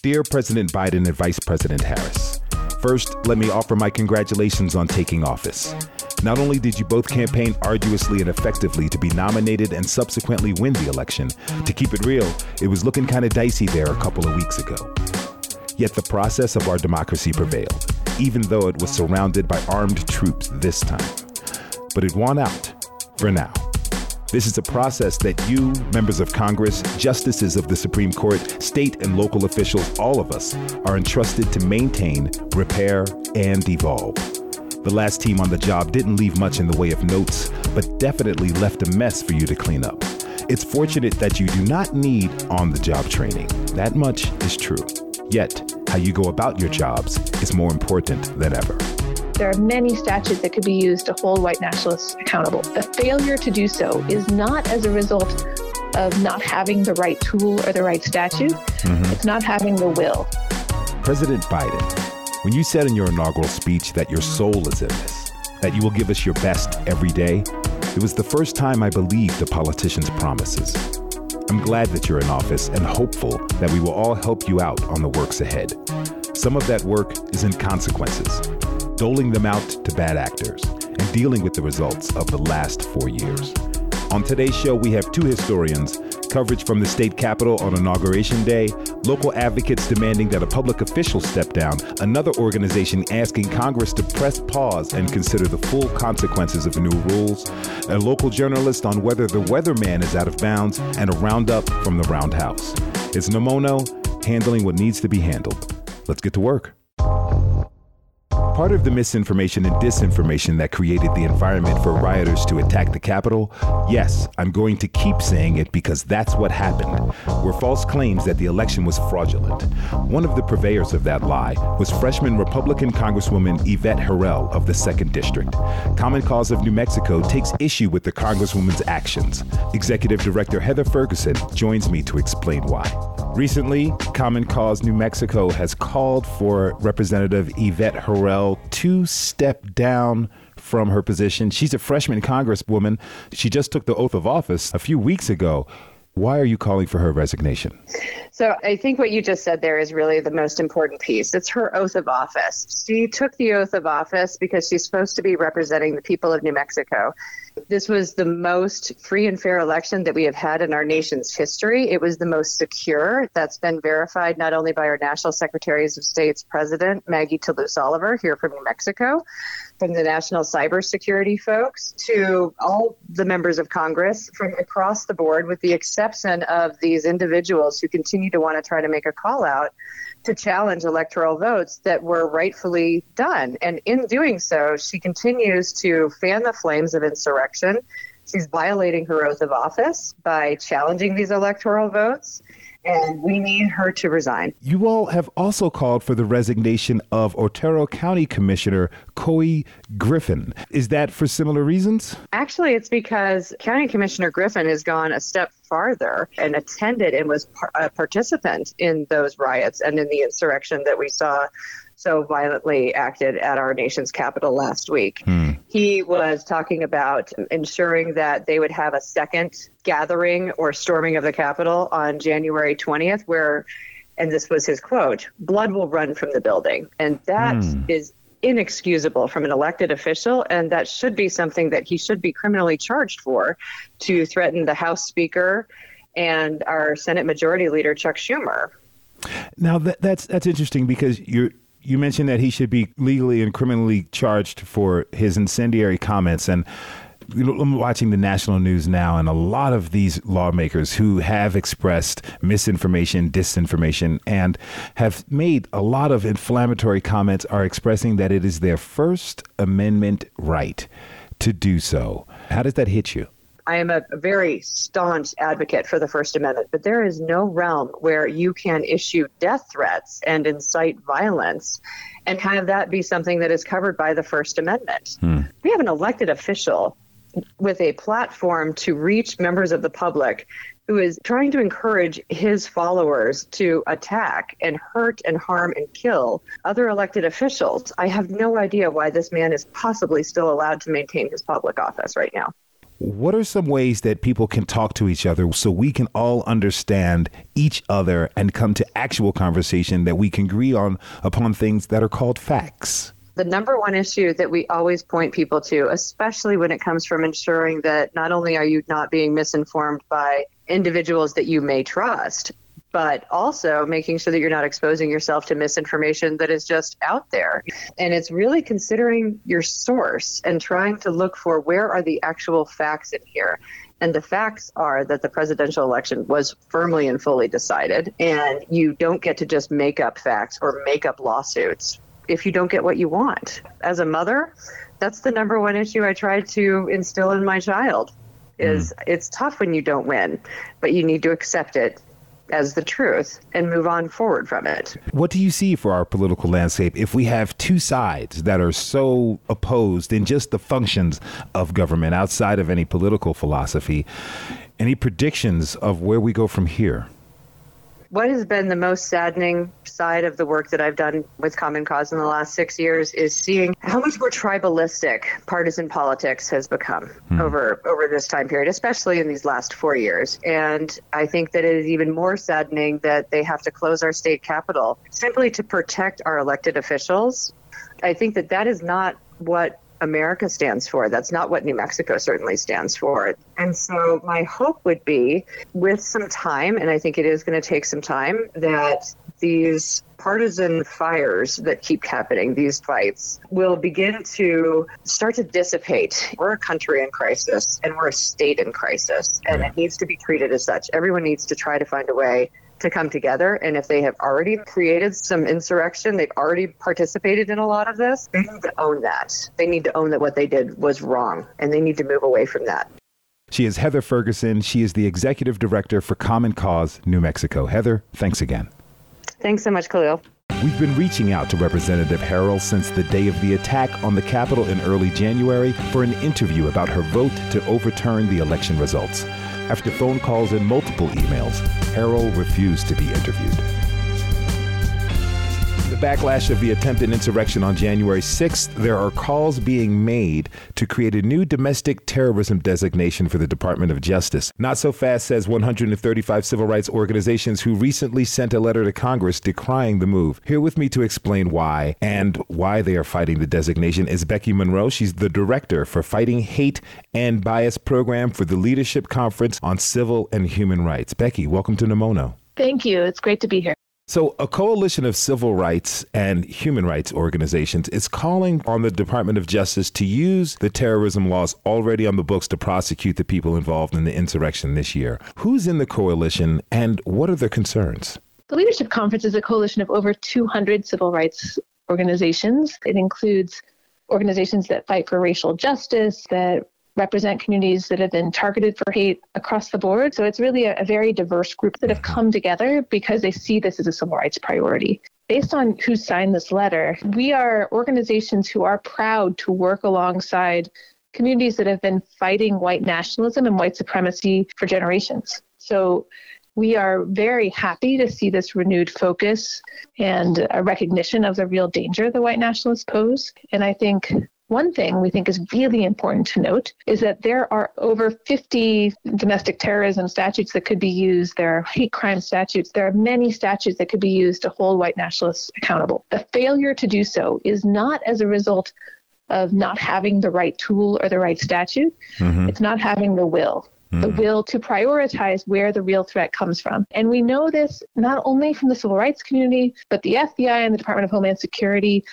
Dear President Biden and Vice President Harris, first, let me offer my congratulations on taking office. Not only did you both campaign arduously and effectively to be nominated and subsequently win the election, to keep it real, it was looking kind of dicey there a couple of weeks ago. Yet the process of our democracy prevailed, even though it was surrounded by armed troops this time. But it won out, for now. This is a process that you, members of Congress, justices of the Supreme Court, state and local officials, all of us, are entrusted to maintain, repair, and evolve. The last team on the job didn't leave much in the way of notes, but definitely left a mess for you to clean up. It's fortunate that you do not need on the job training. That much is true. Yet, how you go about your jobs is more important than ever. There are many statutes that could be used to hold white nationalists accountable. The failure to do so is not as a result of not having the right tool or the right statute, mm-hmm. it's not having the will. President Biden, when you said in your inaugural speech that your soul is in this, that you will give us your best every day, it was the first time I believed a politician's promises. I'm glad that you're in office and hopeful that we will all help you out on the works ahead. Some of that work is in consequences, doling them out to bad actors, and dealing with the results of the last four years. On today's show, we have two historians, coverage from the state capitol on Inauguration Day, local advocates demanding that a public official step down, another organization asking Congress to press pause and consider the full consequences of the new rules, a local journalist on whether the weatherman is out of bounds, and a roundup from the Roundhouse. It's Nomono handling what needs to be handled. Let's get to work. Part of the misinformation and disinformation that created the environment for rioters to attack the Capitol, yes, I'm going to keep saying it because that's what happened, were false claims that the election was fraudulent. One of the purveyors of that lie was freshman Republican Congresswoman Yvette Herrell of the 2nd District. Common Cause of New Mexico takes issue with the Congresswoman's actions. Executive Director Heather Ferguson joins me to explain why. Recently, Common Cause New Mexico has called for Representative Yvette To step down from her position. She's a freshman congresswoman. She just took the oath of office a few weeks ago. Why are you calling for her resignation? So, I think what you just said there is really the most important piece. It's her oath of office. She took the oath of office because she's supposed to be representing the people of New Mexico. This was the most free and fair election that we have had in our nation's history. It was the most secure. That's been verified not only by our National Secretaries of State's President, Maggie Toulouse Oliver, here from New Mexico, from the national cybersecurity folks, to all the members of Congress from across the board, with the exception of these individuals who continue to want to try to make a call out to challenge electoral votes that were rightfully done. And in doing so, she continues to fan the flames of insurrection. She's violating her oath of office by challenging these electoral votes and we need her to resign. You all have also called for the resignation of Otero County Commissioner Couy Griffin. Is that for similar reasons? Actually, it's because County Commissioner Griffin has gone a step farther and attended and was a participant in those riots and in the insurrection that we saw so violently acted at our nation's capital last week. Hmm. He was talking about ensuring that they would have a second gathering or storming of the Capitol on January 20th, where, and this was his quote, blood will run from the building. And that hmm. is inexcusable from an elected official, and that should be something that he should be criminally charged for to threaten the House Speaker and our Senate Majority Leader Chuck Schumer. Now that, that's that's interesting because you're you mentioned that he should be legally and criminally charged for his incendiary comments and I'm watching the national news now, and a lot of these lawmakers who have expressed misinformation, disinformation, and have made a lot of inflammatory comments are expressing that it is their First Amendment right to do so. How does that hit you? I am a very staunch advocate for the First Amendment, but there is no realm where you can issue death threats and incite violence and have that be something that is covered by the First Amendment. Hmm. We have an elected official with a platform to reach members of the public who is trying to encourage his followers to attack and hurt and harm and kill other elected officials. I have no idea why this man is possibly still allowed to maintain his public office right now. What are some ways that people can talk to each other so we can all understand each other and come to actual conversation that we can agree on upon things that are called facts? the number one issue that we always point people to, especially when it comes from ensuring that not only are you not being misinformed by individuals that you may trust, but also making sure that you're not exposing yourself to misinformation that is just out there. And it's really considering your source and trying to look for where are the actual facts in here. And the facts are that the presidential election was firmly and fully decided, and you don't get to just make up facts or make up lawsuits if you don't get what you want. As a mother, that's the number one issue I try to instill in my child is mm. it's tough when you don't win, but you need to accept it as the truth and move on forward from it. What do you see for our political landscape if we have two sides that are so opposed in just the functions of government outside of any political philosophy? Any predictions of where we go from here? What has been the most saddening side of the work that I've done with Common Cause in the last six years is seeing how much more tribalistic partisan politics has become hmm. over over this time period, especially in these last four years. And I think that it is even more saddening that they have to close our state capital simply to protect our elected officials. I think that that is not what America stands for. That's not what New Mexico certainly stands for. And so my hope would be with some time, and I think it is going to take some time, that these partisan fires that keep happening, these fights, will begin to start to dissipate. We're a country in crisis and we're a state in crisis, and it needs to be treated as such. Everyone needs to try to find a way to come together. And if they have already created some insurrection, they've already participated in a lot of this, they need to own that. They need to own that what they did was wrong and they need to move away from that. She is Heather Ferguson. She is the executive director for Common Cause New Mexico. Heather, thanks again. Thanks so much, Khalil. We've been reaching out to Representative Herrell since the day of the attack on the Capitol in early January for an interview about her vote to overturn the election results. After phone calls and multiple emails, Herrell refused to be interviewed backlash of the attempted insurrection on January 6th, there are calls being made to create a new domestic terrorism designation for the Department of Justice. Not so fast says 135 civil rights organizations who recently sent a letter to Congress decrying the move. Here with me to explain why and why they are fighting the designation is Becky Monroe. She's the director for Fighting Hate and Bias program for the Leadership Conference on Civil and Human Rights. Becky, welcome to Nimona. Thank you. It's great to be here. So, a coalition of civil rights and human rights organizations is calling on the Department of Justice to use the terrorism laws already on the books to prosecute the people involved in the insurrection this year. Who's in the coalition and what are their concerns? The Leadership Conference is a coalition of over 200 civil rights organizations. It includes organizations that fight for racial justice, that represent communities that have been targeted for hate across the board. So it's really a, a very diverse group that have mm-hmm. come together because they see this as a civil rights priority based on who signed this letter, we are organizations who are proud to work alongside communities that have been fighting white nationalism and white supremacy for generations. So we are very happy to see this renewed focus and a recognition of the real danger the white nationalists pose. And I think one thing we think is really important to note is that there are over 50 domestic terrorism statutes that could be used. There are hate crime statutes. There are many statutes that could be used to hold white nationalists accountable. The failure to do so is not as a result of not having the right tool or the right statute, mm-hmm. it's not having the will. The will to prioritize where the real threat comes from. And we know this not only from the civil rights community, but the FBI and the Department of Homeland Security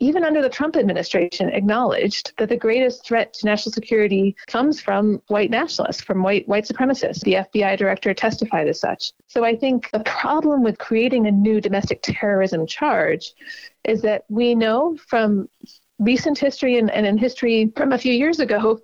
even under the Trump administration, acknowledged that the greatest threat to national security comes from white nationalists, from white white supremacists. The FBI director testified as such. So I think the problem with creating a new domestic terrorism charge is that we know from recent history and, and in history from a few years ago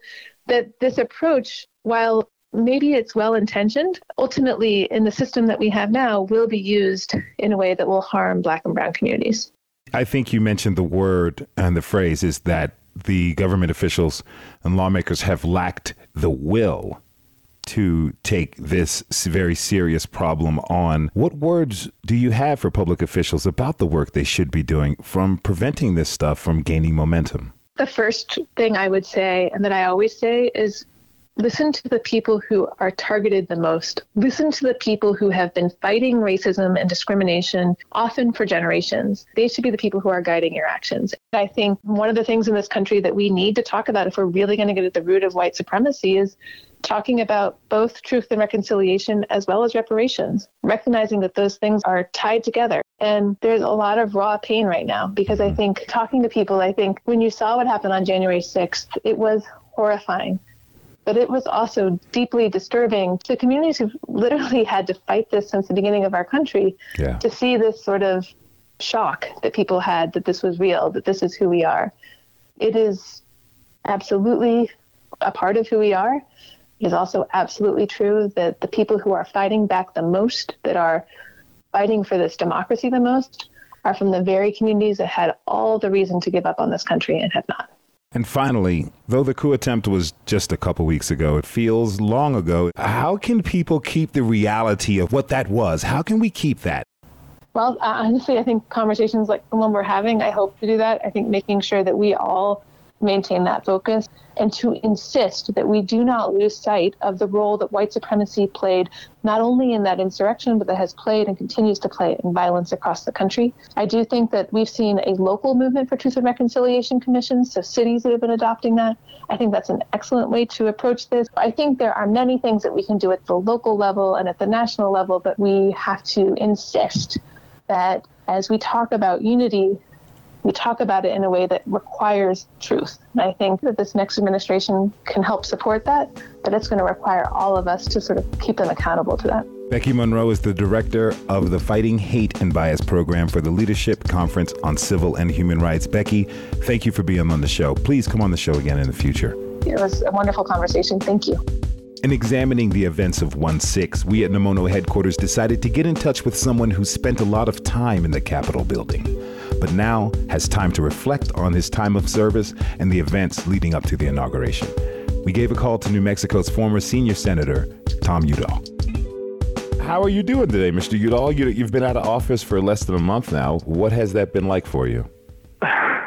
that this approach, while maybe it's well intentioned, ultimately in the system that we have now will be used in a way that will harm black and brown communities. I think you mentioned the word and the phrase is that the government officials and lawmakers have lacked the will to take this very serious problem on. What words do you have for public officials about the work they should be doing from preventing this stuff from gaining momentum? The first thing I would say, and that I always say, is listen to the people who are targeted the most. Listen to the people who have been fighting racism and discrimination often for generations. They should be the people who are guiding your actions. I think one of the things in this country that we need to talk about if we're really going to get at the root of white supremacy is talking about both truth and reconciliation as well as reparations, recognizing that those things are tied together. And there's a lot of raw pain right now because I mm-hmm. think talking to people, I think when you saw what happened on January 6th, it was horrifying. But it was also deeply disturbing to communities who've literally had to fight this since the beginning of our country yeah. to see this sort of shock that people had that this was real, that this is who we are. It is absolutely a part of who we are. It is also absolutely true that the people who are fighting back the most, that are fighting for this democracy the most, are from the very communities that had all the reason to give up on this country and have not. And finally, though the coup attempt was just a couple weeks ago, it feels long ago. How can people keep the reality of what that was? How can we keep that? Well, uh, honestly, I think conversations like the one we're having, I hope to do that. I think making sure that we all maintain that focus and to insist that we do not lose sight of the role that white supremacy played not only in that insurrection, but that has played and continues to play in violence across the country. I do think that we've seen a local movement for truth and reconciliation commissions, so cities that have been adopting that. I think that's an excellent way to approach this. I think there are many things that we can do at the local level and at the national level, but we have to insist that as we talk about unity, we talk about it in a way that requires truth. And I think that this next administration can help support that, but it's going to require all of us to sort of keep them accountable to that. Becky Monroe is the director of the Fighting Hate and Bias program for the Leadership Conference on Civil and Human Rights. Becky, thank you for being on the show. Please come on the show again in the future. It was a wonderful conversation. Thank you. In examining the events of 1 6, we at Namono headquarters decided to get in touch with someone who spent a lot of time in the Capitol building but now has time to reflect on his time of service and the events leading up to the inauguration. We gave a call to New Mexico's former senior senator, Tom Udall. How are you doing today, Mr. Udall? You, have been out of office for less than a month now. What has that been like for you?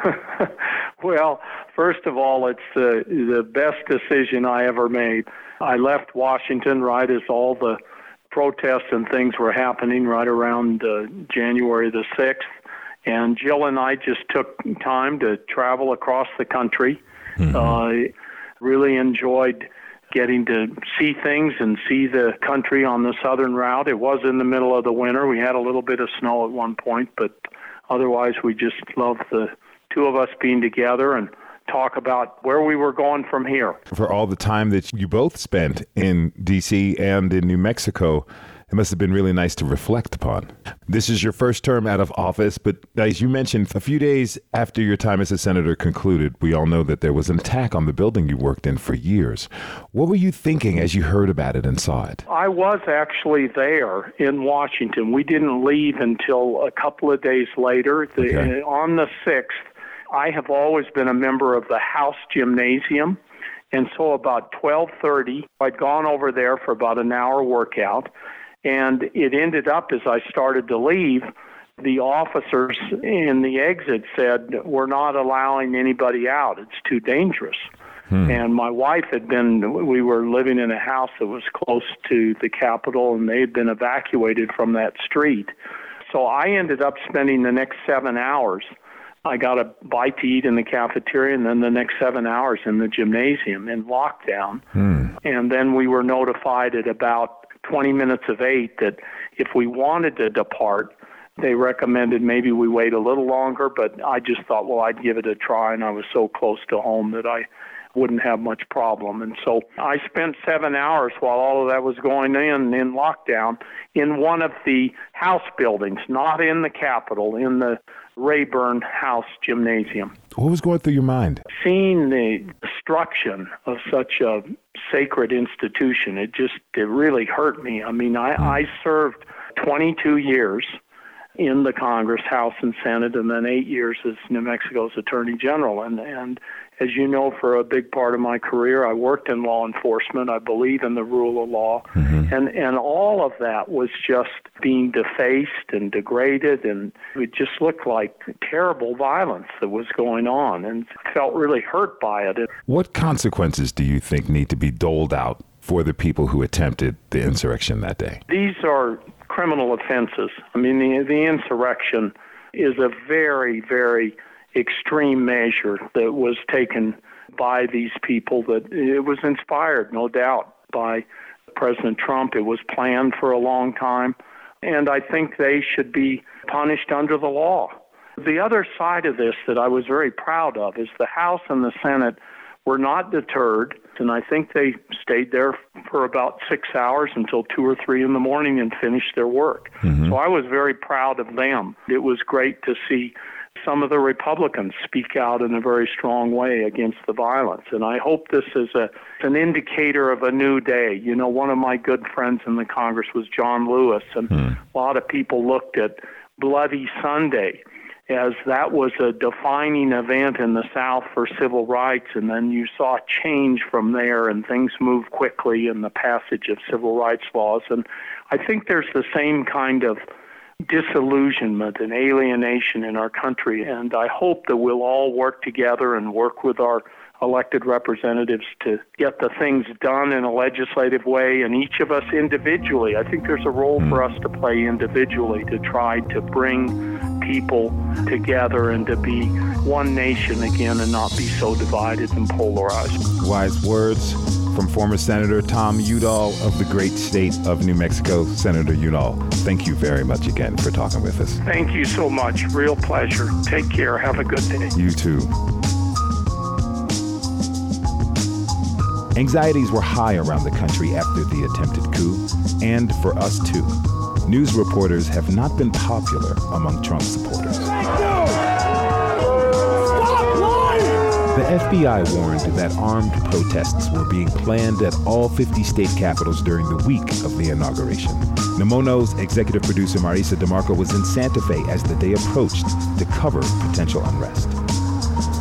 well, first of all, it's the the best decision I ever made. I left Washington right as all the protests and things were happening right around uh, January the 6th. And Jill and I just took time to travel across the country. Mm-hmm. Uh, really enjoyed getting to see things and see the country on the southern route. It was in the middle of the winter. We had a little bit of snow at one point, but otherwise we just loved the two of us being together and talk about where we were going from here. For all the time that you both spent in DC and in New Mexico, it must have been really nice to reflect upon. This is your first term out of office, but as you mentioned, a few days after your time as a senator concluded, we all know that there was an attack on the building you worked in for years. What were you thinking as you heard about it and saw it? I was actually there in Washington. We didn't leave until a couple of days later. The, okay. Uh, on the 6th, I have always been a member of the House Gymnasium. And so about 12:30, I'd gone over there for about an hour workout and it ended up as I started to leave, the officers in the exit said, We're not allowing anybody out. It's too dangerous. Hmm. And my wife had been, we were living in a house that was close to the Capitol, and they had been evacuated from that street. So I ended up spending the next seven hours. I got a bite to eat in the cafeteria, and then the next seven hours in the gymnasium in lockdown. Hmm. And then we were notified at about 20 minutes of eight that if we wanted to depart, they recommended maybe we wait a little longer, but I just thought, well, I'd give it a try, and I was so close to home that I wouldn't have much problem. And so I spent seven hours while all of that was going in in lockdown in one of the house buildings, not in the Capitol, in the Rayburn House Gymnasium. What was going through your mind? Seeing the destruction of such a sacred institution, it just it really hurt me. I mean, I, mm. I served 22 years in the Congress, House, and Senate, and then eight years as New Mexico's Attorney General, and and as you know, for a big part of my career, I worked in law enforcement. I believe in the rule of law. Mm-hmm. And, and all of that was just being defaced and degraded. And it just looked like terrible violence that was going on. And felt really hurt by it. What consequences do you think need to be doled out for the people who attempted the insurrection that day? These are criminal offenses. I mean, the, the insurrection is a very, very extreme measure that was taken by these people that it was inspired, no doubt, by President Trump. It was planned for a long time, and I think they should be punished under the law. The other side of this that I was very proud of is the House and the Senate were not deterred, and I think they stayed there for about six hours until two or three in the morning and finished their work. Mm-hmm. So I was very proud of them. It was great to see some of the Republicans speak out in a very strong way against the violence. And I hope this is a, an indicator of a new day. You know, one of my good friends in the Congress was John Lewis, and mm. a lot of people looked at Bloody Sunday as that was a defining event in the South for civil rights, and then you saw change from there, and things moved quickly in the passage of civil rights laws. And I think there's the same kind of disillusionment and alienation in our country. And I hope that we'll all work together and work with our elected representatives to get the things done in a legislative way, and each of us individually. I think there's a role for us to play individually to try to bring people together and to be one nation again and not be so divided and polarized. Wise words from former Senator Tom Udall of the great state of New Mexico. Senator Udall, thank you very much again for talking with us. Thank you so much. Real pleasure. Take care. Have a good day. You too. Anxieties were high around the country after the attempted coup, and for us too. News reporters have not been popular among Trump supporters. FBI warned that armed protests were being planned at all 50 state capitals during the week of the inauguration. Nemono's executive producer Marisa DeMarco was in Santa Fe as the day approached to cover potential unrest.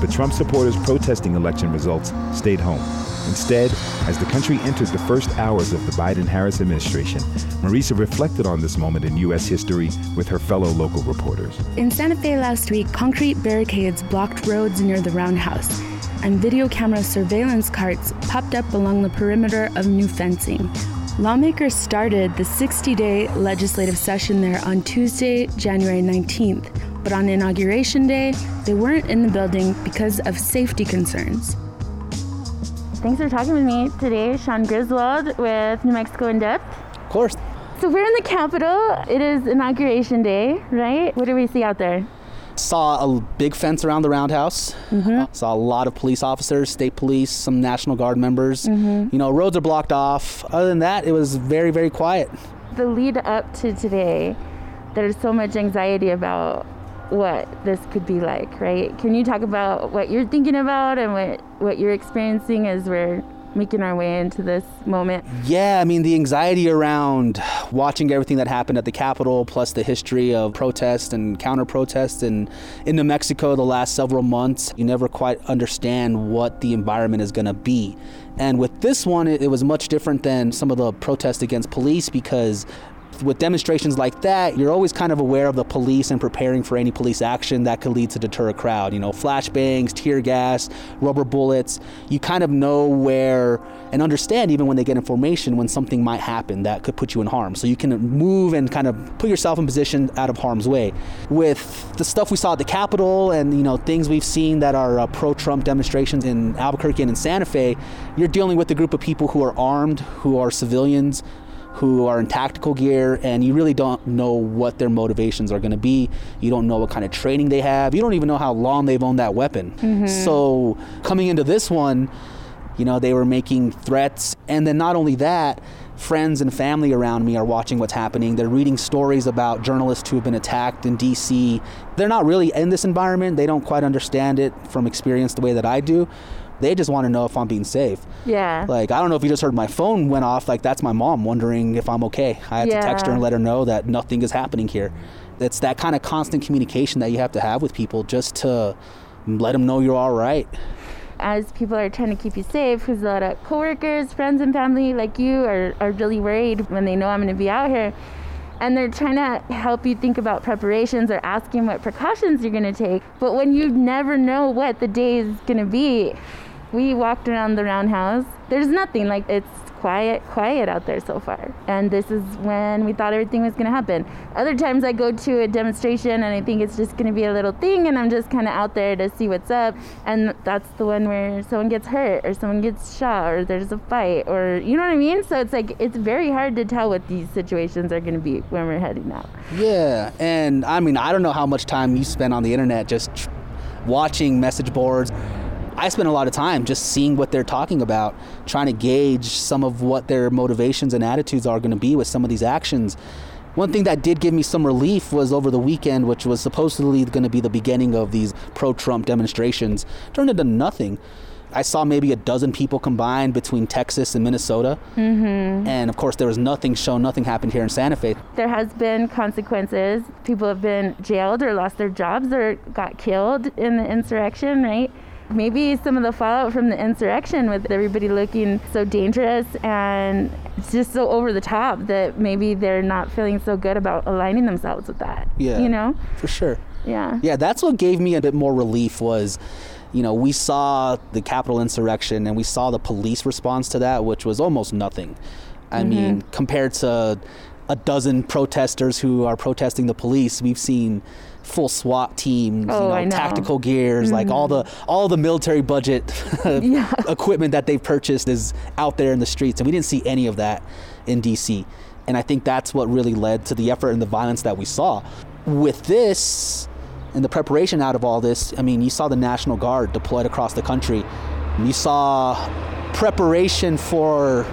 But Trump supporters protesting election results stayed home. Instead, as the country entered the first hours of the Biden Harris administration, Marisa reflected on this moment in U.S. history with her fellow local reporters. In Santa Fe last week, concrete barricades blocked roads near the Roundhouse, and video camera surveillance carts popped up along the perimeter of new fencing. Lawmakers started the 60 day legislative session there on Tuesday, January 19th, but on Inauguration Day, they weren't in the building because of safety concerns. Thanks for talking with me today, Shaun Griswold with New Mexico in Depth. Of course. So we're in the Capitol. It is Inauguration Day, right? What do we see out there? Saw a big fence around the roundhouse. Mm-hmm. Uh, saw a lot of police officers, state police, some National Guard members. Mm-hmm. You know, roads are blocked off. Other than that, it was very, very quiet. The lead up to today, there's so much anxiety about what this could be like, right? Can you talk about what you're thinking about and what, what you're experiencing as we're making our way into this moment? Yeah, I mean, the anxiety around watching everything that happened at the Capitol, plus the history of protest and counter protest and in New Mexico the last several months, you never quite understand what the environment is going to be. And with this one, it, it was much different than some of the protests against police because with demonstrations like that, you're always kind of aware of the police and preparing for any police action that could lead to deter a crowd. You know, flashbangs, tear gas, rubber bullets. You kind of know where and understand even when they get information when something might happen that could put you in harm. So you can move and kind of put yourself in position out of harm's way. With the stuff we saw at the Capitol and you know things we've seen that are uh, pro-Trump demonstrations in Albuquerque and in Santa Fe, you're dealing with a group of people who are armed, who are civilians, who are in tactical gear and you really don't know what their motivations are going to be. You don't know what kind of training they have. You don't even know how long they've owned that weapon. Mm-hmm. So coming into this one, you know, they were making threats. And then not only that, friends and family around me are watching what's happening. They're reading stories about journalists who have been attacked in DC. They're not really in this environment. They don't quite understand it from experience the way that I do. They just want to know if I'm being safe. Yeah. Like, I don't know if you just heard my phone went off. Like, that's my mom wondering if I'm okay. I had yeah. to text her and let her know that nothing is happening here. It's that kind of constant communication that you have to have with people just to let them know you're all right. as people are trying to keep you safe, because a lot of coworkers, friends, and family like you are, are really worried when they know I'm going to be out here. And they're trying to help you think about preparations or asking what precautions you're going to take. But when you never know what the day is going to be, we walked around the roundhouse. There's nothing like it's quiet, quiet out there so far. And this is when we thought everything was to happen. Other times I go to a demonstration and I think it's just to be a little thing and I'm just kind of out there to see what's up. And that's the one where someone gets hurt or someone gets shot or there's a fight or, you know what I mean? So it's like, it's very hard to tell what these situations are to be when we're heading out. Yeah. And I mean, I don't know how much time you spend on the internet just watching message boards I spend a lot of time just seeing what they're talking about, trying to gauge some of what their motivations and attitudes are going to be with some of these actions. One thing that did give me some relief was over the weekend, which was supposedly going to be the beginning of these pro Trump demonstrations, turned into nothing. I saw maybe a dozen people combined between Texas and Minnesota. Mm-hmm. And of course, there was nothing shown, nothing happened here in Santa Fe. There has been consequences. People have been jailed or lost their jobs or got killed in the insurrection, right? Maybe some of the fallout from the insurrection with everybody looking so dangerous and just so over the top that maybe they're not feeling so good about aligning themselves with that. Yeah. You know? For sure. Yeah. Yeah, that's what gave me a bit more relief was you know, we saw the Capitol insurrection and we saw the police response to that, which was almost nothing. I mm-hmm. mean, compared to a dozen protesters who are protesting the police, we've seen full SWAT teams, oh, you know, know. tactical gears, mm-hmm. like all the all the military budget yeah. equipment that they've purchased is out there in the streets, and we didn't see any of that in DC. And I think that's what really led to the effort and the violence that we saw. With this and the preparation out of all this, I mean, you saw the National Guard deployed across the country. You saw preparation for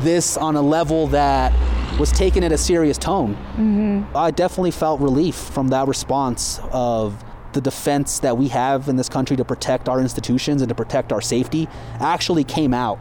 this on a level that was taken at a serious tone. Mm-hmm. I definitely felt relief from that response of the defense that we have in this country to protect our institutions and to protect our safety actually came out.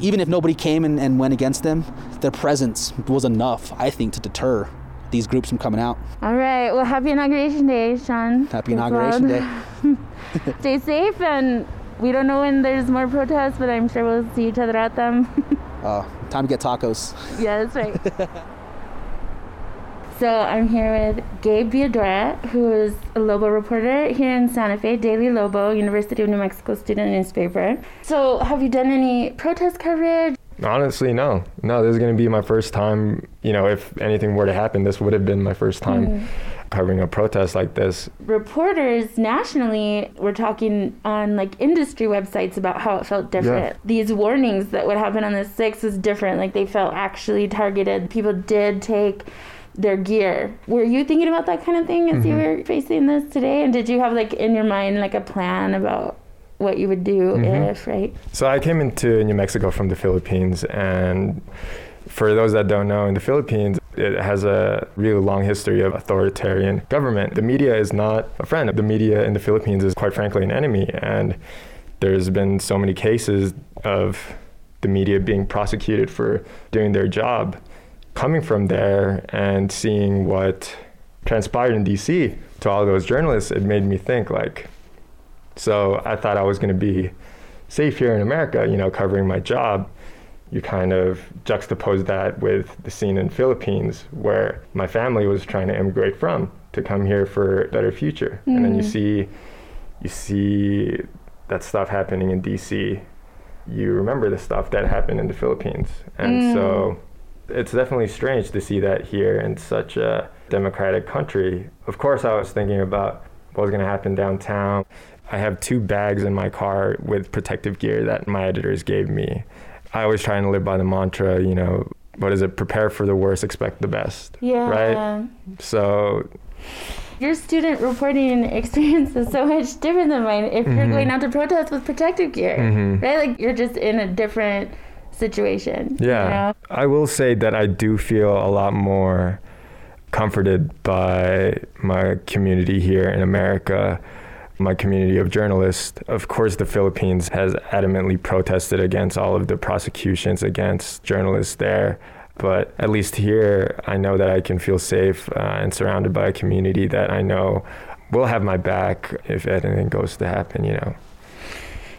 Even if nobody came and, and went against them, their presence was enough, I think, to deter these groups from coming out. All right. Well, happy Inauguration Day, Shaun. Happy Inauguration Day. Stay safe, and we don't know when there's more protests, but I'm sure we'll see each other at them. uh, time to get tacos. Yeah, that's right. so I'm here with Gabe Villadora, who is a Lobo reporter here in Santa Fe, Daily Lobo, University of New Mexico student newspaper. So have you done any protest coverage? Honestly, no. No, this is going to be my first time. You know, if anything were to happen, this would have been my first time. Mm covering a protest like this. Reporters nationally were talking on like industry websites about how it felt different. Yeah. These warnings that would happen on the 6th was different. Like they felt actually targeted. People did take their gear. Were you thinking about that kind of thing as mm-hmm. you were facing this today? And did you have like in your mind like a plan about what you would do mm-hmm. if, right? So I came into New Mexico from the Philippines and for those that don't know, in the Philippines, it has a really long history of authoritarian government. The media is not a friend. The media in the Philippines is quite frankly an enemy. And there's been so many cases of the media being prosecuted for doing their job. Coming from there and seeing what transpired in DC to all those journalists, it made me think like, so I thought I was going to be safe here in America, you know, covering my job you kind of juxtapose that with the scene in Philippines where my family was trying to immigrate from to come here for a better future. Mm. And then you mm. see you see that stuff happening in DC. You remember the stuff that happened in the Philippines. And mm. so it's definitely strange to see that here in such a democratic country. Of course I was thinking about what was going to happen downtown. I have two bags in my car with protective gear that my editors gave me. I always try and live by the mantra, you know, what is it? Prepare for the worst, expect the best. Yeah. Right? So your student reporting experience is so much different than mine. If mm-hmm. you're going out to protest with protective gear, mm-hmm. right? Like you're just in a different situation. Yeah. You know? I will say that I do feel a lot more comforted by my community here in America my community of journalists. Of course, the Philippines has adamantly protested against all of the prosecutions against journalists there. But at least here, I know that I can feel safe uh, and surrounded by a community that I know will have my back if anything goes to happen, you know.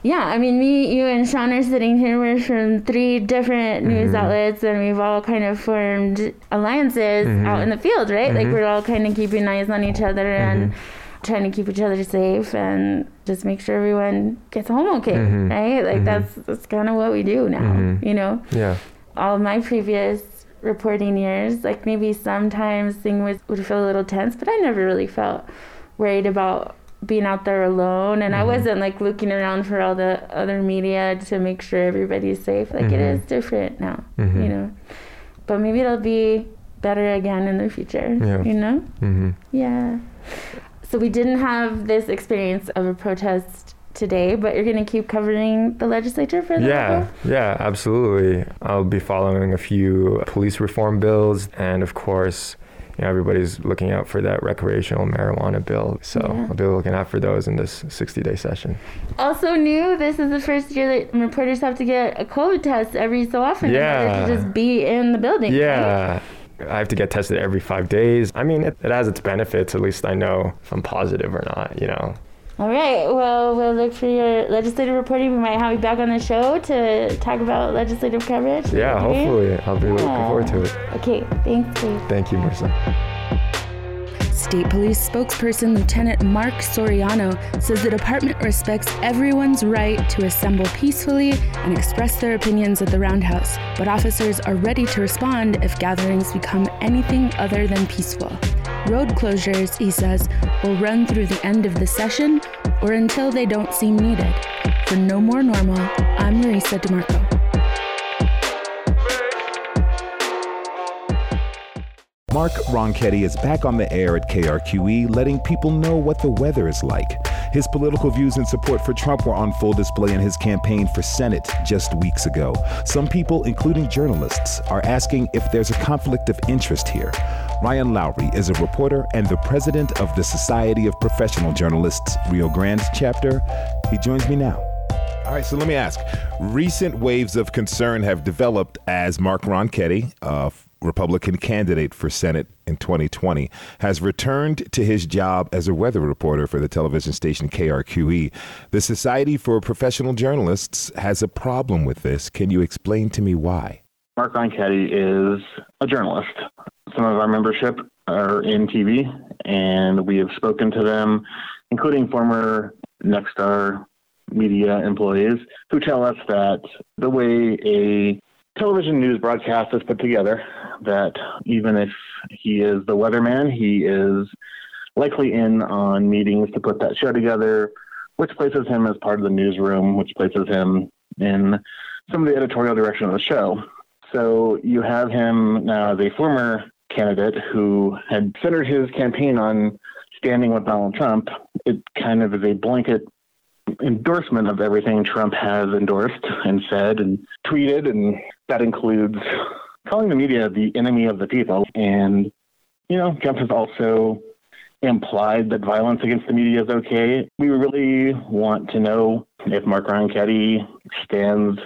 yeah, I mean, me, you, and Shaun are sitting here. We're from three different news mm-hmm. outlets, and we've all kind of formed alliances mm-hmm. out in the field, right? Mm-hmm. Like we're all kind of keeping eyes on each other and mm-hmm. Trying to keep each other safe and just make sure everyone gets home okay, mm-hmm. right? Like mm-hmm. that's that's kind of what we do now, you know? Yeah. All of my previous reporting years, like maybe sometimes things would, would feel a little tense, but I never really felt worried about being out there alone and mm-hmm. I wasn't like looking around for all the other media to make sure everybody's safe. Like mm-hmm. it is different now, mm-hmm. you know. But maybe it'll be better again in the future, yeah. you know? Mm-hmm. Yeah. So we didn't have this experience of a protest today, but you're going to keep covering the legislature for that? Yeah, yeah, absolutely. I'll be following a few police reform bills and of course you know, everybody's looking out for that recreational marijuana bill. So yeah. I'll be looking out for those in this 60 day session. Also new, this is the first year that reporters have to get a COVID test every so often yeah. in order to just be in the building. Yeah. Right? I have to get tested every five days. I mean, it, it has its benefits. At least I know if I'm positive or not, you know. All right. Well, we'll look for your legislative reporting. We might have you back on the show to talk about legislative coverage. Yeah, hopefully. I'll be yeah. looking forward to it. Okay. Thanks, Dave. Thank you, Marisa. State Police spokesperson Lieutenant Mark Soriano says the department respects everyone's right to assemble peacefully and express their opinions at the Roundhouse, but officers are ready to respond if gatherings become anything other than peaceful. Road closures, he says, will run through the end of the session or until they don't seem needed. For No More Normal, I'm Marisa DeMarco. Mark Ronchetti is back on the air at KRQE, letting people know what the weather is like. His political views and support for Trump were on full display in his campaign for Senate just weeks ago. Some people, including journalists, are asking if there's a conflict of interest here. Ryan Lowry is a reporter and the president of the Society of Professional Journalists Rio Grande chapter. He joins me now. All right, so let me ask. Recent waves of concern have developed as Mark Ronchetti, a Republican candidate for Senate in 2020, has returned to his job as a weather reporter for the television station KRQE. The Society for Professional Journalists has a problem with this. Can you explain to me why? Mark Ronchetti is a journalist. Some of our membership are in TV, and we have spoken to them, including former Nexstar media employees, who tell us that the way a television news broadcast is put together that even if he is the weatherman, he is likely in on meetings to put that show together, which places him as part of the newsroom, which places him in some of the editorial direction of the show. So you have him now as a former candidate who had centered his campaign on standing with Donald Trump. It kind of is a blanket endorsement of everything Trump has endorsed and said and tweeted, and that includes calling the media the enemy of the people. And, you know, Trump has also implied that violence against the media is okay. We really want to know if Mark Ronchetti stands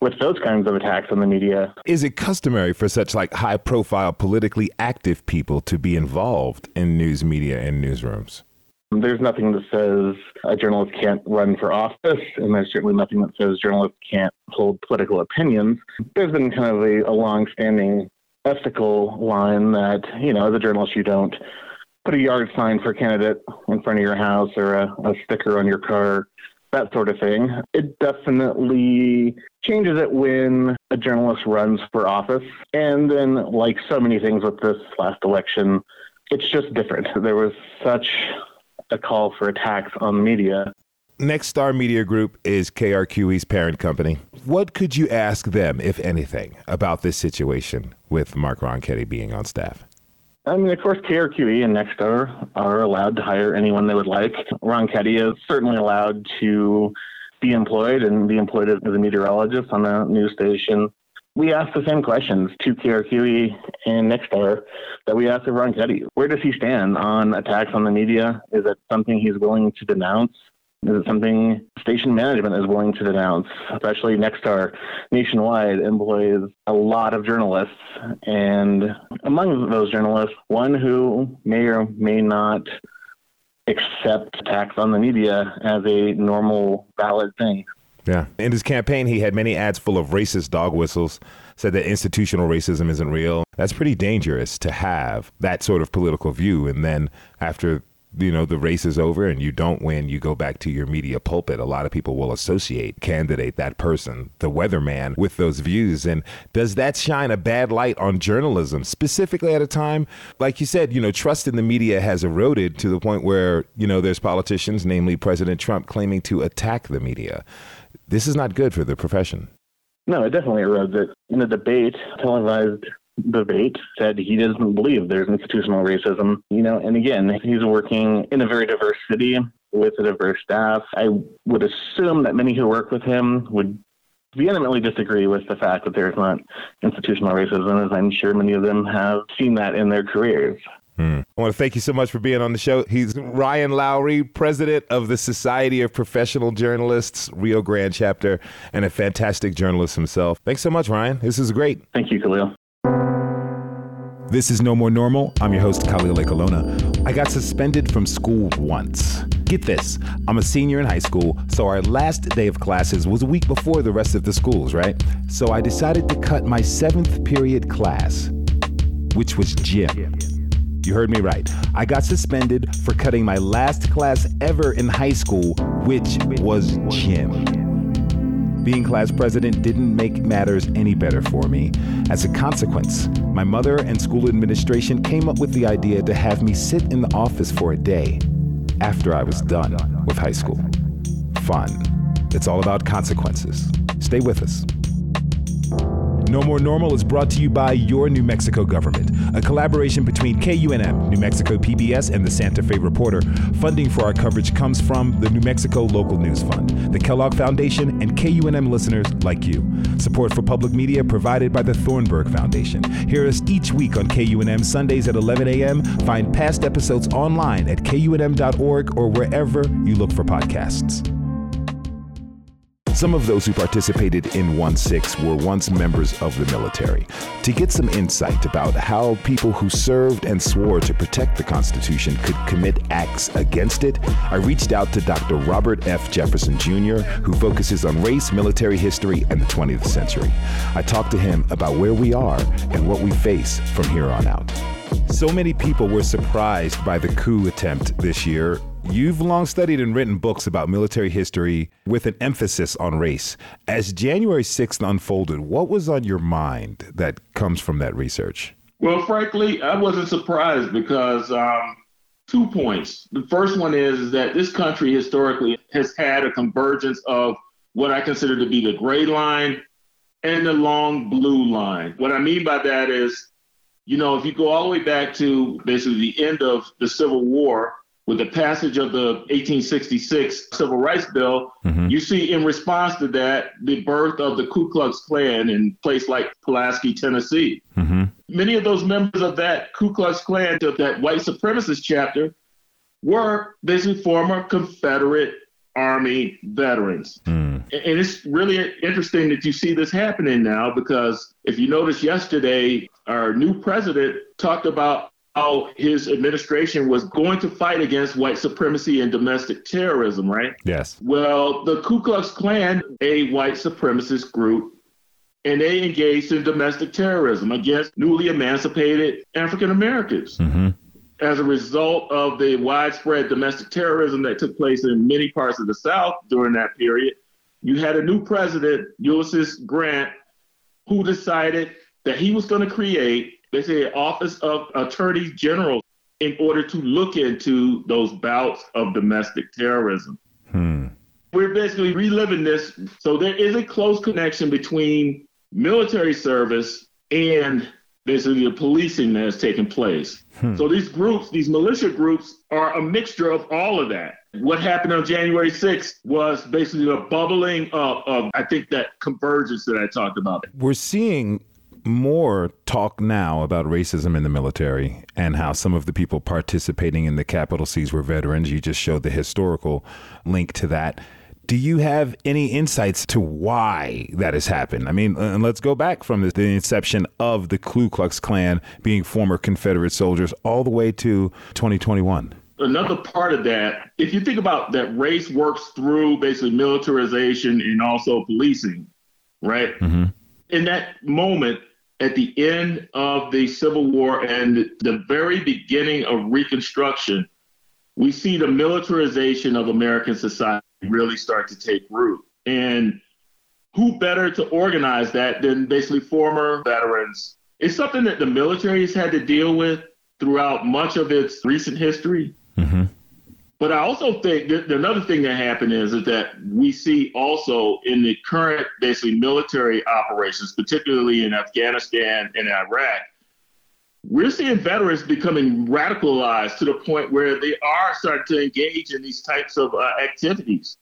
with those kinds of attacks on the media. Is it customary for such like high profile politically active people to be involved in news media and newsrooms? There's nothing that says a journalist can't run for office, and there's certainly nothing that says journalists can't hold political opinions. There's been kind of a, a long-standing ethical line that, you know, as a journalist, you don't put a yard sign for a candidate in front of your house or a, a sticker on your car, that sort of thing. It definitely changes it when a journalist runs for office. And then, like so many things with this last election, it's just different. There was such a call for attacks on the media. Nexstar Media Group is KRQE's parent company. What could you ask them, if anything, about this situation with Mark Ronchetti being on staff? I mean, of course, KRQE and Nexstar are allowed to hire anyone they would like. Ronchetti is certainly allowed to be employed and be employed as a meteorologist on a news station we asked the same questions to KRQE and Nexstar that we asked of Ronchetti. Where does he stand on attacks on the media? Is it something he's willing to denounce? Is it something station management is willing to denounce? Especially Nexstar nationwide employs a lot of journalists. And among those journalists, one who may or may not accept attacks on the media as a normal, valid thing. Yeah. In his campaign, he had many ads full of racist dog whistles, said that institutional racism isn't real. That's pretty dangerous to have that sort of political view. And then after you know the race is over and you don't win you go back to your media pulpit a lot of people will associate candidate that person the weatherman with those views and does that shine a bad light on journalism specifically at a time like you said you know trust in the media has eroded to the point where you know there's politicians namely president trump claiming to attack the media this is not good for the profession no it definitely erodes it in the debate televised debate said he doesn't believe there's institutional racism. You know, and again, he's working in a very diverse city with a diverse staff. I would assume that many who work with him would vehemently disagree with the fact that there's not institutional racism, as I'm sure many of them have seen that in their careers. Hmm. I want to thank you so much for being on the show. He's Ryan Lowry, president of the Society of Professional Journalists, Rio Grande chapter, and a fantastic journalist himself. Thanks so much, Ryan. This is great. Thank you, Khalil. This is No More Normal. I'm your host, Khalil Ekulona. I got suspended from school once. Get this, I'm a senior in high school, so our last day of classes was a week before the rest of the schools, right? So I decided to cut my seventh period class, which was gym. You heard me right. I got suspended for cutting my last class ever in high school, which was gym. Being class president didn't make matters any better for me. As a consequence, my mother and school administration came up with the idea to have me sit in the office for a day after I was done with high school. Fun. It's all about consequences. Stay with us. No More Normal is brought to you by your New Mexico government, a collaboration between KUNM, New Mexico PBS, and the Santa Fe Reporter. Funding for our coverage comes from the New Mexico Local News Fund, the Kellogg Foundation, and KUNM listeners like you. Support for public media provided by the Thornburg Foundation. Hear us each week on KUNM Sundays at 11 a.m. Find past episodes online at kunm.org or wherever you look for podcasts. Some of those who participated in 1 6 were once members of the military. To get some insight about how people who served and swore to protect the Constitution could commit acts against it, I reached out to Dr. Robert F. Jefferson Jr., who focuses on race, military history, and the 20th century. I talked to him about where we are and what we face from here on out. So many people were surprised by the coup attempt this year. You've long studied and written books about military history with an emphasis on race. As January 6th unfolded, what was on your mind that comes from that research? Well, frankly, I wasn't surprised because um, two points. The first one is, is that this country historically has had a convergence of what I consider to be the gray line and the long blue line. What I mean by that is, you know, if you go all the way back to basically the end of the Civil War, with the passage of the 1866 Civil Rights Bill, mm-hmm. you see in response to that the birth of the Ku Klux Klan in place like Pulaski, Tennessee. Mm-hmm. Many of those members of that Ku Klux Klan, of that white supremacist chapter, were basically former Confederate Army veterans. Mm. And it's really interesting that you see this happening now because if you notice yesterday, our new president talked about how his administration was going to fight against white supremacy and domestic terrorism, right? Yes. Well, the Ku Klux Klan, a white supremacist group, and they engaged in domestic terrorism against newly emancipated African Americans. Mm-hmm. As a result of the widespread domestic terrorism that took place in many parts of the South during that period, you had a new president, Ulysses Grant, who decided that he was going to create they say Office of Attorney General in order to look into those bouts of domestic terrorism. Hmm. We're basically reliving this. So there is a close connection between military service and basically the policing that has taken place. Hmm. So these groups, these militia groups, are a mixture of all of that. What happened on January 6th was basically the bubbling up of, I think, that convergence that I talked about. We're seeing more talk now about racism in the military and how some of the people participating in the capital C's were veterans. You just showed the historical link to that. Do you have any insights to why that has happened? I mean, and let's go back from the, the inception of the Ku Klux Klan being former Confederate soldiers all the way to 2021. another part of that, if you think about that race works through basically militarization and also policing, right? Mm-hmm. In that moment, at the end of the Civil War and the very beginning of Reconstruction, we see the militarization of American society really start to take root. And who better to organize that than basically former veterans? It's something that the military has had to deal with throughout much of its recent history. Mm-hmm. But I also think that another thing that happened is, is that we see also in the current basically military operations, particularly in Afghanistan and Iraq, we're seeing veterans becoming radicalized to the point where they are starting to engage in these types of uh, activities.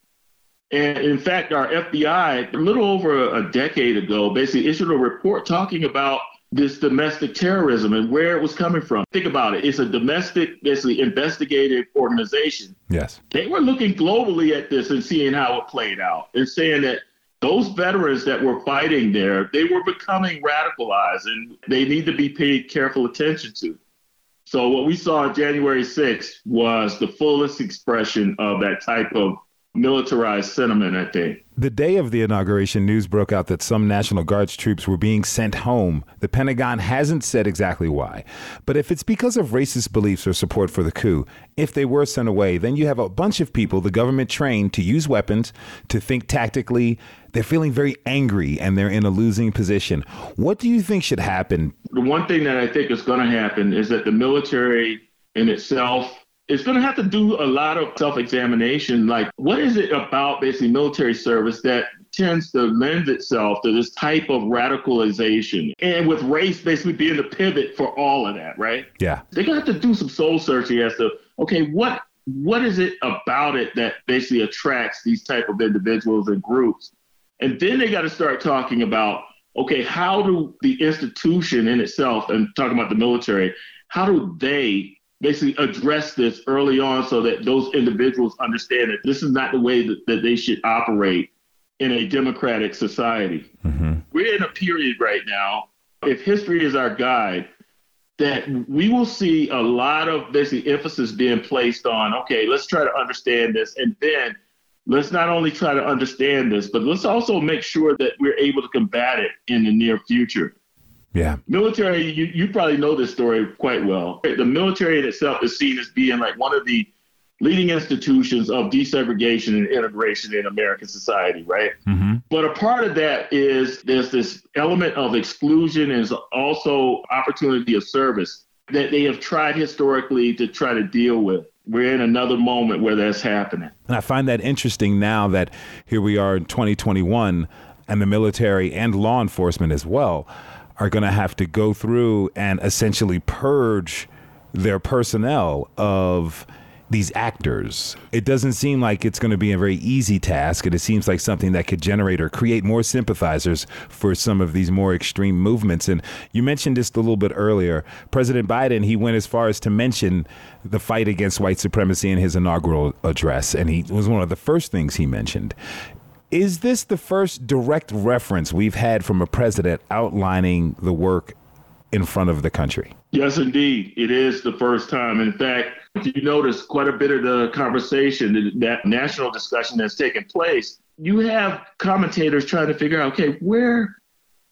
And in fact, our FBI, a little over a decade ago, basically issued a report talking about this domestic terrorism and where it was coming from. Think about it. It's a domestic, basically investigative organization. Yes. They were looking globally at this and seeing how it played out and saying that those veterans that were fighting there, they were becoming radicalized and they need to be paid careful attention to. So what we saw on January 6th was the fullest expression of that type of militarized sentiment, I think. The day of the inauguration, news broke out that some National Guards troops were being sent home. The Pentagon hasn't said exactly why. But if it's because of racist beliefs or support for the coup, if they were sent away, then you have a bunch of people the government trained to use weapons, to think tactically. They're feeling very angry and they're in a losing position. What do you think should happen? The one thing that I think is going to happen is that the military in itself it's going to have to do a lot of self examination. Like, what is it about basically military service that tends to lend itself to this type of radicalization? And with race basically being the pivot for all of that, right? Yeah. They're going to have to do some soul searching as to, okay, what what is it about it that basically attracts these type of individuals and groups? And then they got to start talking about, okay, how do the institution in itself, and talking about the military, how do they basically address this early on so that those individuals understand that this is not the way that, that they should operate in a democratic society. Mm-hmm. We're in a period right now, if history is our guide, that we will see a lot of basically emphasis being placed on, okay, let's try to understand this. And then let's not only try to understand this, but let's also make sure that we're able to combat it in the near future. Yeah. Military, you, you probably know this story quite well. The military in itself is seen as being like one of the leading institutions of desegregation and integration in American society, right? Mm-hmm. But a part of that is there's this element of exclusion and also opportunity of service that they have tried historically to try to deal with. We're in another moment where that's happening. And I find that interesting now that here we are in 2021 and the military and law enforcement as well are going to have to go through and essentially purge their personnel of these actors. It doesn't seem like it's going to be a very easy task, and it seems like something that could generate or create more sympathizers for some of these more extreme movements. And you mentioned this a little bit earlier. President Biden, he went as far as to mention the fight against white supremacy in his inaugural address, and he was one of the first things he mentioned. Is this the first direct reference we've had from a president outlining the work in front of the country? Yes, indeed. It is the first time. In fact, if you notice quite a bit of the conversation, that national discussion that's taken place, you have commentators trying to figure out, okay, where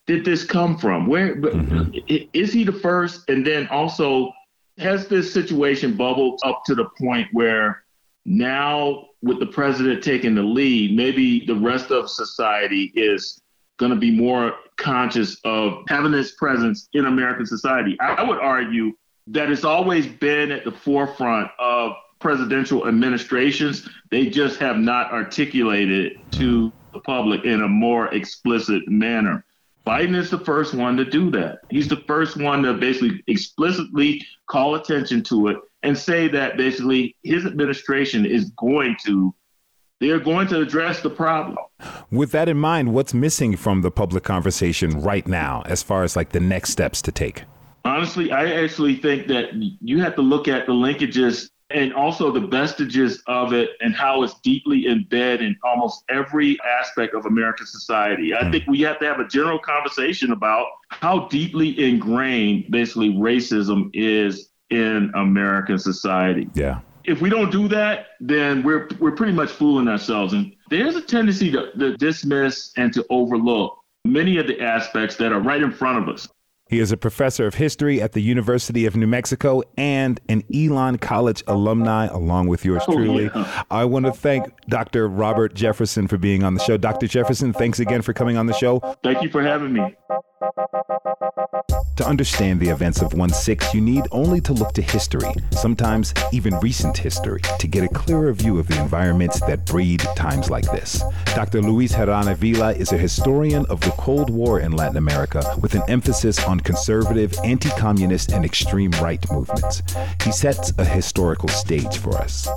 did this come from? Where mm-hmm. is he the first? And then also, has this situation bubbled up to the point where now with the president taking the lead, maybe the rest of society is going to be more conscious of having this presence in American society. I, would argue that it's always been at the forefront of presidential administrations. They just have not articulated it to the public in a more explicit manner. Biden is the first one to do that. He's the first one to basically explicitly call attention to it and say that basically his administration is going to they're going to address the problem. With that in mind, what's missing from the public conversation right now as far as like the next steps to take? Honestly, I actually think that you have to look at the linkages and also the vestiges of it and how it's deeply embedded in almost every aspect of American society. I mm. think we have to have a general conversation about how deeply ingrained basically racism is in American society. Yeah. if we don't do that, then we're we're pretty much fooling ourselves. And there's a tendency to, to dismiss and to overlook many of the aspects that are right in front of us. He is a professor of history at the University of New Mexico and an Elon College alumni, along with yours oh, truly. Yeah. I want to thank Dr. Robert Jefferson for being on the show. Dr. Jefferson, thanks again for coming on the show. Thank you for having me. To understand the events of 1 6, you need only to look to history, sometimes even recent history, to get a clearer view of the environments that breed times like this. Dr. Luis Herran Avila is a historian of the Cold War in Latin America with an emphasis on conservative, anti communist, and extreme right movements. He sets a historical stage for us.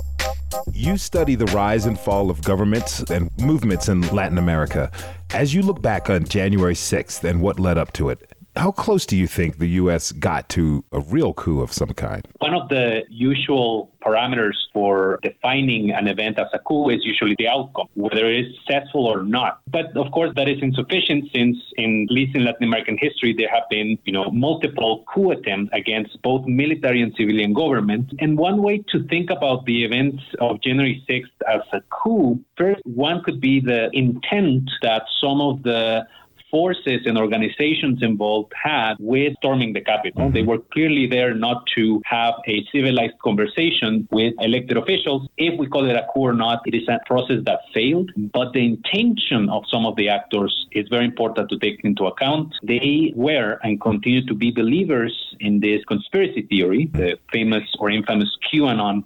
You study the rise and fall of governments and movements in Latin America. As you look back on January 6th and what led up to it, how close do you think the U.S. got to a real coup of some kind? One of the usual parameters for defining an event as a coup is usually the outcome, whether it is successful or not. But of course, that is insufficient since, in at least in Latin American history, there have been, you know, multiple coup attempts against both military and civilian government. And one way to think about the events of January 6th as a coup, first, one could be the intent that some of the forces and organizations involved had with storming the Capitol. Mm-hmm. They were clearly there not to have a civilized conversation with elected officials. If we call it a coup or not, it is a process that failed. But the intention of some of the actors is very important to take into account. They were and continue to be believers in this conspiracy theory, the famous or infamous QAnon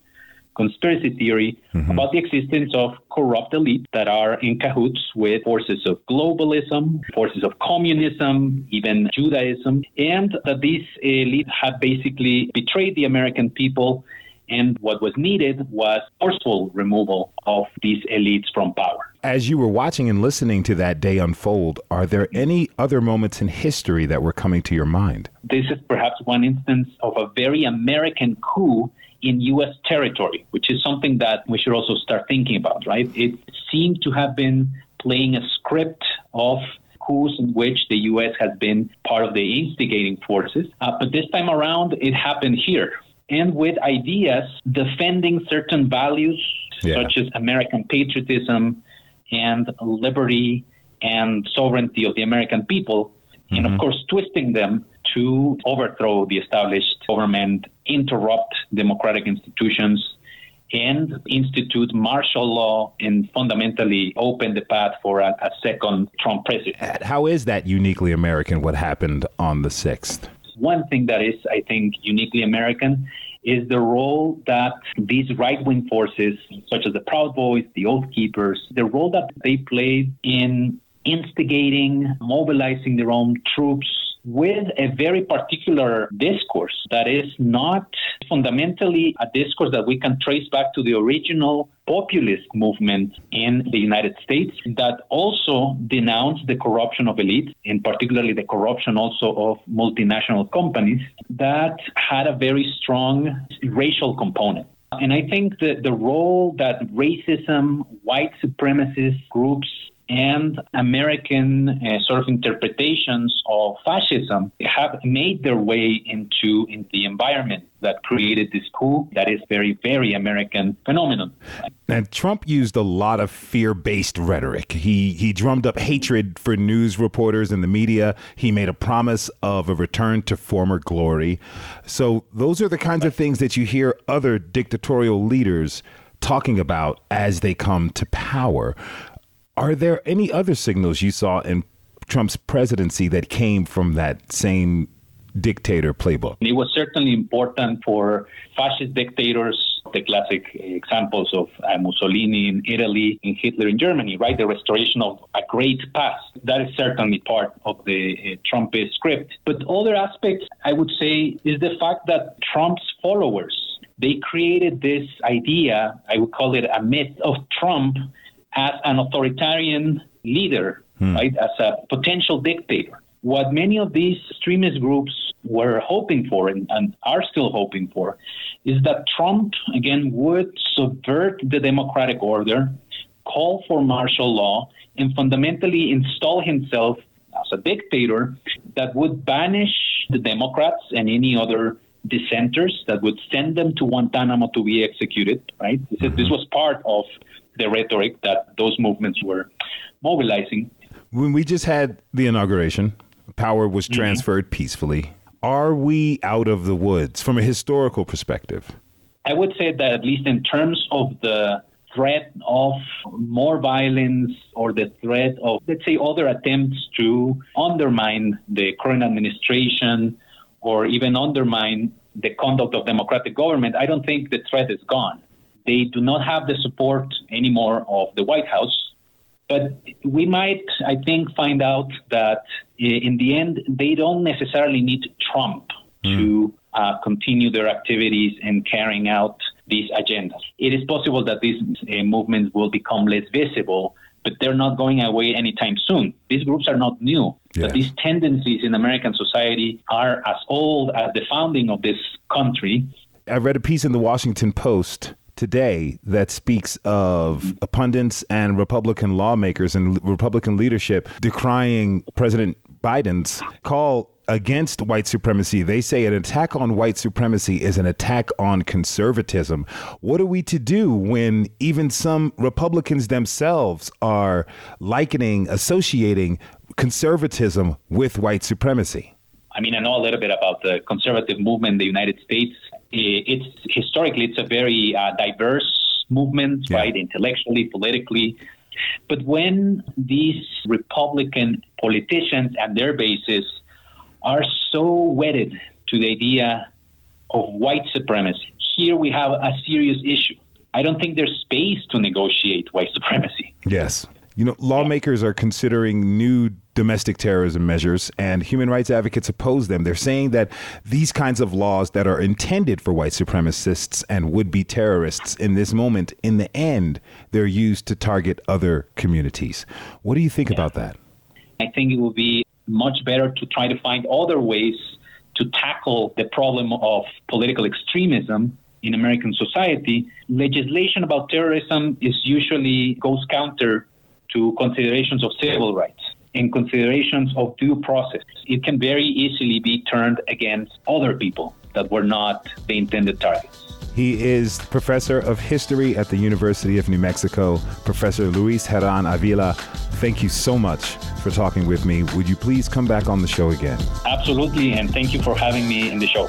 conspiracy theory mm-hmm. about the existence of corrupt elites that are in cahoots with forces of globalism, forces of communism, even Judaism, and that these elites have basically betrayed the American people. And what was needed was forceful removal of these elites from power. As you were watching and listening to that day unfold, are there any other moments in history that were coming to your mind? This is perhaps one instance of a very American coup in U.S. territory, which is something that we should also start thinking about, right? It seemed to have been playing a script of coups in which the U.S. has been part of the instigating forces. Uh, but this time around, it happened here. And with ideas defending certain values, yeah. such as American patriotism and liberty and sovereignty of the American people, mm-hmm. and of mm-hmm. course, twisting them to overthrow the established government, interrupt democratic institutions, and institute martial law and fundamentally open the path for a, a, second Trump president. How is that uniquely American, what happened on the 6th? One thing that is, I think, uniquely American is the role that these right wing forces, such as the Proud Boys, the Oath Keepers, the role that they played in instigating, mobilizing their own troops with a very particular discourse that is not fundamentally a discourse that we can trace back to the original populist movement in the United States that also denounced the corruption of elites, and particularly the corruption also of multinational companies that had a very strong racial component. And I think that the role that racism, white supremacist groups and American uh, sort of interpretations of fascism have made their way into, into the environment that created this coup that is very, very American phenomenon. And Trump used a lot of fear-based rhetoric. He he drummed up hatred for news reporters and the media. He made a promise of a return to former glory. So those are the kinds of things that you hear other dictatorial leaders talking about as they come to power. Are there any other signals you saw in Trump's presidency that came from that same dictator playbook? It was certainly important for fascist dictators, the classic examples of uh, Mussolini in Italy and Hitler in Germany, right? The restoration of a great past. That is certainly part of the uh, Trumpist script. But other aspects, I would say, is the fact that Trump's followers, they created this idea, I would call it a myth of Trump as an authoritarian leader, hmm. right, as a potential dictator. What many of these extremist groups were hoping for and, and, are still hoping for is that Trump, again, would subvert the democratic order, call for martial law, and fundamentally install himself as a dictator that would banish the Democrats and any other dissenters that would send them to Guantanamo to be executed, right? This, mm-hmm. this was part of the rhetoric that those movements were mobilizing. When we just had the inauguration, power was mm-hmm. transferred mm-hmm. peacefully. Are we out of the woods from a historical perspective? I would say that at least in terms of the threat of more violence or the threat of, let's say, other attempts to undermine the current administration or even undermine the conduct of democratic government, I don't think the threat is gone. They do not have the support anymore of the White House. But we might, I think, find out that in the end, they don't necessarily need Trump mm. to uh, continue their activities and carrying out these agendas. It is possible that these uh, movements will become less visible, but they're not going away anytime soon. These groups are not new, yes. but these tendencies in American society are as old as the founding of this country. I read a piece in the Washington Post today that speaks of pundits and Republican lawmakers and Republican leadership decrying President Biden's call against white supremacy. They say an attack on white supremacy is an attack on conservatism. What are we to do when even some Republicans themselves are likening, associating conservatism with white supremacy? I mean, I know a little bit about the conservative movement in the United States. It's historically it's a very uh, diverse movement, yeah. right? Intellectually, politically. But when these Republican politicians and their bases are so wedded to the idea of white supremacy. Here we have a serious issue. I don't think there's space to negotiate white supremacy. Yes. You know, lawmakers are considering new domestic terrorism measures, and human rights advocates oppose them. They're saying that these kinds of laws that are intended for white supremacists and would be terrorists in this moment, in the end, they're used to target other communities. What do you think yeah. about that? I think it would be much better to try to find other ways to tackle the problem of political extremism in American society. Legislation about terrorism is usually goes counter to considerations of civil rights and considerations of due process. It can very easily be turned against other people that were not the intended targets. He is professor of history at the University of New Mexico, Professor Luis Herran Avila. Thank you so much for talking with me. Would you please come back on the show again? Absolutely, and thank you for having me in the show.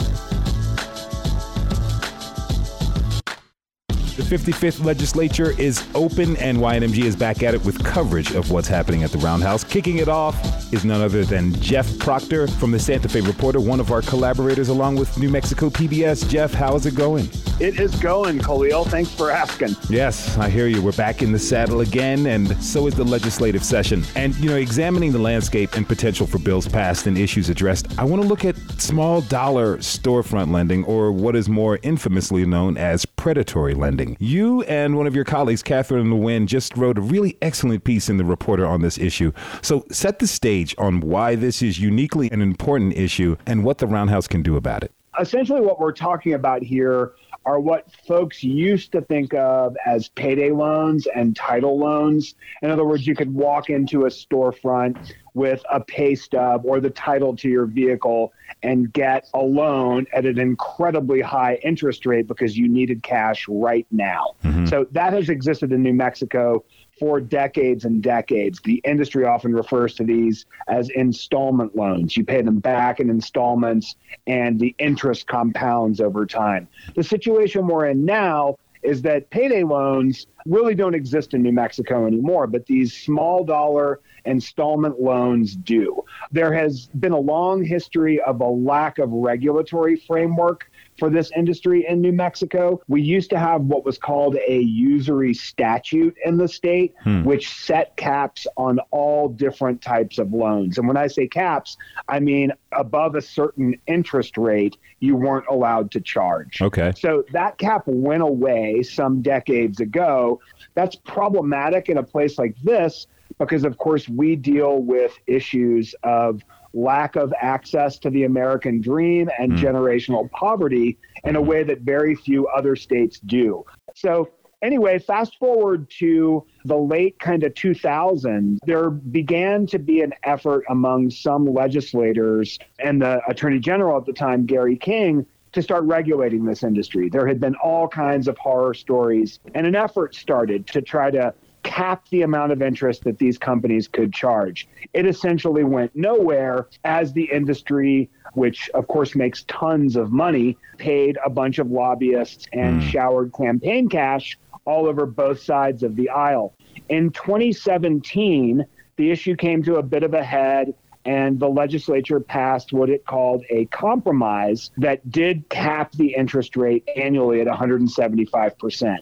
The 55th legislature is open, and YNMG is back at it with coverage of what's happening at the Roundhouse. Kicking it off is none other than Jeff Proctor from the Santa Fe Reporter, one of our collaborators along with New Mexico PBS. Jeff, how is it going? It is going, Khalil. Thanks for asking. Yes, I hear you. We're back in the saddle again, and so is the legislative session. And, you know, examining the landscape and potential for bills passed and issues addressed, I want to look at small dollar storefront lending, or what is more infamously known as predatory lending. You and one of your colleagues, Catherine Lewin, just wrote a really excellent piece in the Reporter on this issue. So set the stage on why this is uniquely an important issue and what the Roundhouse can do about it. Essentially, what we're talking about here are what folks used to think of as payday loans and title loans. In other words, you could walk into a storefront with a pay stub or the title to your vehicle and get a loan at an incredibly high interest rate because you needed cash right now. Mm-hmm. So that has existed in New Mexico for decades and decades. The industry often refers to these as installment loans. You pay them back in installments and the interest compounds over time. The situation we're in now is that payday loans really don't exist in New Mexico anymore, but these small dollar installment loans do. There has been a long history of a lack of regulatory framework for this industry in New Mexico. We used to have what was called a usury statute in the state, hmm. which set caps on all different types of loans. And when I say caps, I mean above a certain interest rate, you weren't allowed to charge. Okay. So that cap went away some decades ago. That's problematic in a place like this because, of course, we deal with issues of lack of access to the American dream and mm. generational poverty in a way that very few other states do. So, anyway, fast forward to the late kind of 2000s, there began to be an effort among some legislators and the attorney general at the time, Gary King, to start regulating this industry. There had been all kinds of horror stories, and an effort started to try to cap the amount of interest that these companies could charge. It essentially went nowhere as the industry, which of course makes tons of money, paid a bunch of lobbyists and mm. showered campaign cash all over both sides of the aisle. In 2017, the issue came to a bit of a head and the legislature passed what it called a compromise that did cap the interest rate annually at 175%.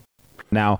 Now,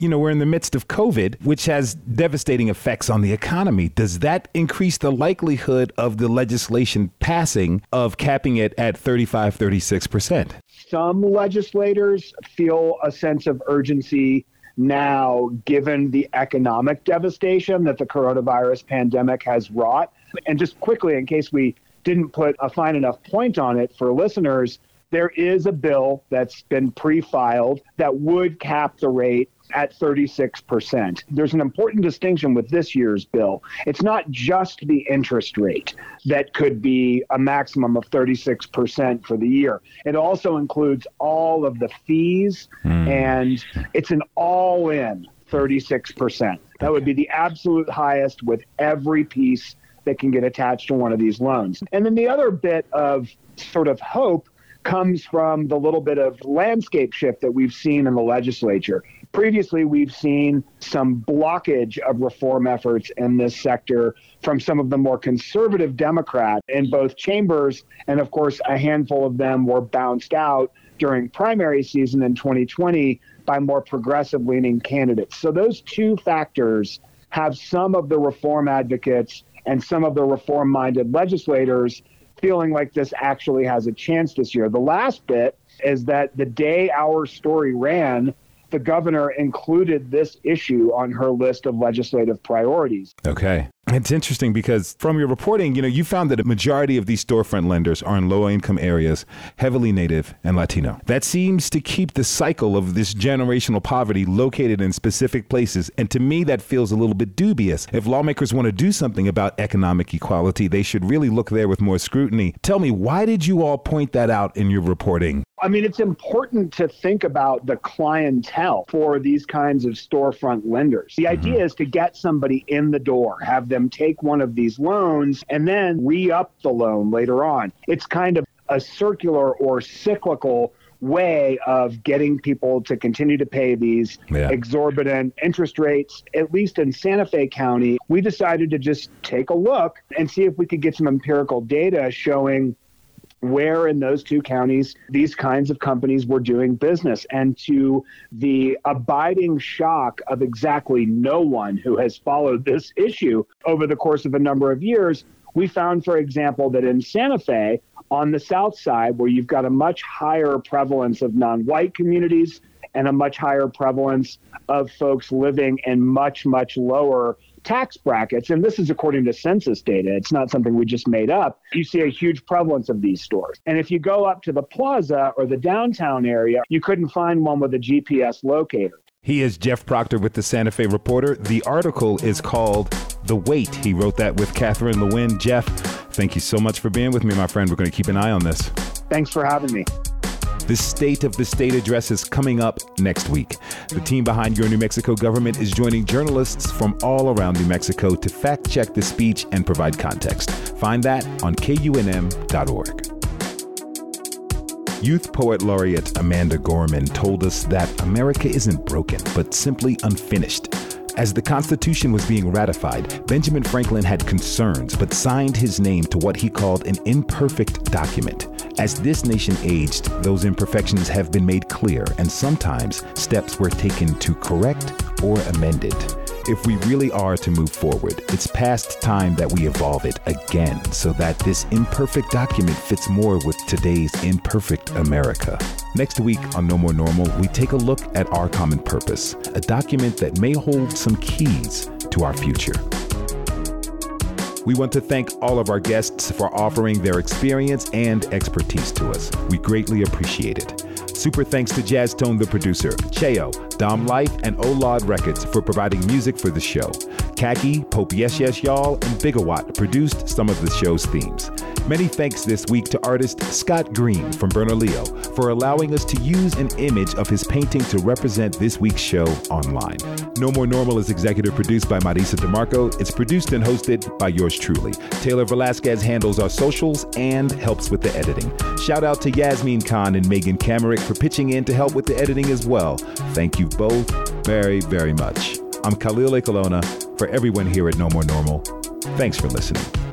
you know, we're in the midst of COVID, which has devastating effects on the economy. Does that increase the likelihood of the legislation passing of capping it at 35, 36%? Some legislators feel a sense of urgency now, given the economic devastation that the coronavirus pandemic has wrought. And just quickly, in case we didn't put a fine enough point on it for listeners, there is a bill that's been pre filed that would cap the rate at 36%. There's an important distinction with this year's bill. It's not just the interest rate that could be a maximum of 36% for the year, it also includes all of the fees, mm. and it's an all in 36%. That would be the absolute highest with every piece that can get attached to one of these loans. And then the other bit of sort of hope comes from the little bit of landscape shift that we've seen in the legislature. Previously, we've seen some blockage of reform efforts in this sector from some of the more conservative Democrats in both chambers. And of course, a handful of them were bounced out during primary season in 2020 by more progressive leaning candidates. So those two factors have some of the reform advocates and some of the reform minded legislators feeling like this actually has a chance this year. The last bit is that the day our story ran, the governor included this issue on her list of legislative priorities. Okay. It's interesting because from your reporting, you know, you found that a majority of these storefront lenders are in low income areas, heavily Native and Latino. That seems to keep the cycle of this generational poverty located in specific places. And to me, that feels a little bit dubious. If lawmakers want to do something about economic equality, they should really look there with more scrutiny. Tell me, why did you all point that out in your reporting? I mean, it's important to think about the clientele for these kinds of storefront lenders. The idea mm-hmm. is to get somebody in the door, have them them take one of these loans and then re up the loan later on. It's kind of a circular or cyclical way of getting people to continue to pay these yeah. exorbitant interest rates. At least in Santa Fe County, we decided to just take a look and see if we could get some empirical data showing where in those two counties these kinds of companies were doing business. And to the abiding shock of exactly no one who has followed this issue over the course of a number of years, we found, for example, that in Santa Fe, on the south side, where you've got a much higher prevalence of non white communities and a much higher prevalence of folks living in much, much lower tax brackets, and this is according to census data, it's not something we just made up, you see a huge prevalence of these stores. And if you go up to the plaza or the downtown area, you couldn't find one with a GPS locator. He is Jeff Proctor with the Santa Fe Reporter. The article is called The Wait. He wrote that with Catherine Lewin. Jeff, thank you so much for being with me, my friend. We're going to keep an eye on this. Thanks for having me. The State of the State address is coming up next week. The team behind your New Mexico government is joining journalists from all around New Mexico to fact check the speech and provide context. Find that on kunm.org. Youth Poet Laureate Amanda Gorman told us that America isn't broken, but simply unfinished. As the Constitution was being ratified, Benjamin Franklin had concerns but signed his name to what he called an imperfect document. As this nation aged, those imperfections have been made clear, and sometimes steps were taken to correct or amend it. If we really are to move forward, it's past time that we evolve it again so that this imperfect document fits more with today's imperfect America. Next week on No More Normal, we take a look at our common purpose, a document that may hold some keys to our future. We want to thank all of our guests for offering their experience and expertise to us. We greatly appreciate it. Super thanks to Jazztone, the producer, Cheo, Dom Life, and Olad Records for providing music for the show. Khaki, Pope Yes Yes Y'all, and Bigawatt produced some of the show's themes. Many thanks this week to artist Scott Green from Bernalillo for allowing us to use an image of his painting to represent this week's show online. No More Normal is executive produced by Marisa DeMarco. It's produced and hosted by yours truly. Taylor Velasquez handles our socials and helps with the editing. Shout out to Yasmin Khan and Megan Kamerick for pitching in to help with the editing as well. Thank you both very, very much. I'm Khalil Ekulona for everyone here at No More Normal. Thanks for listening.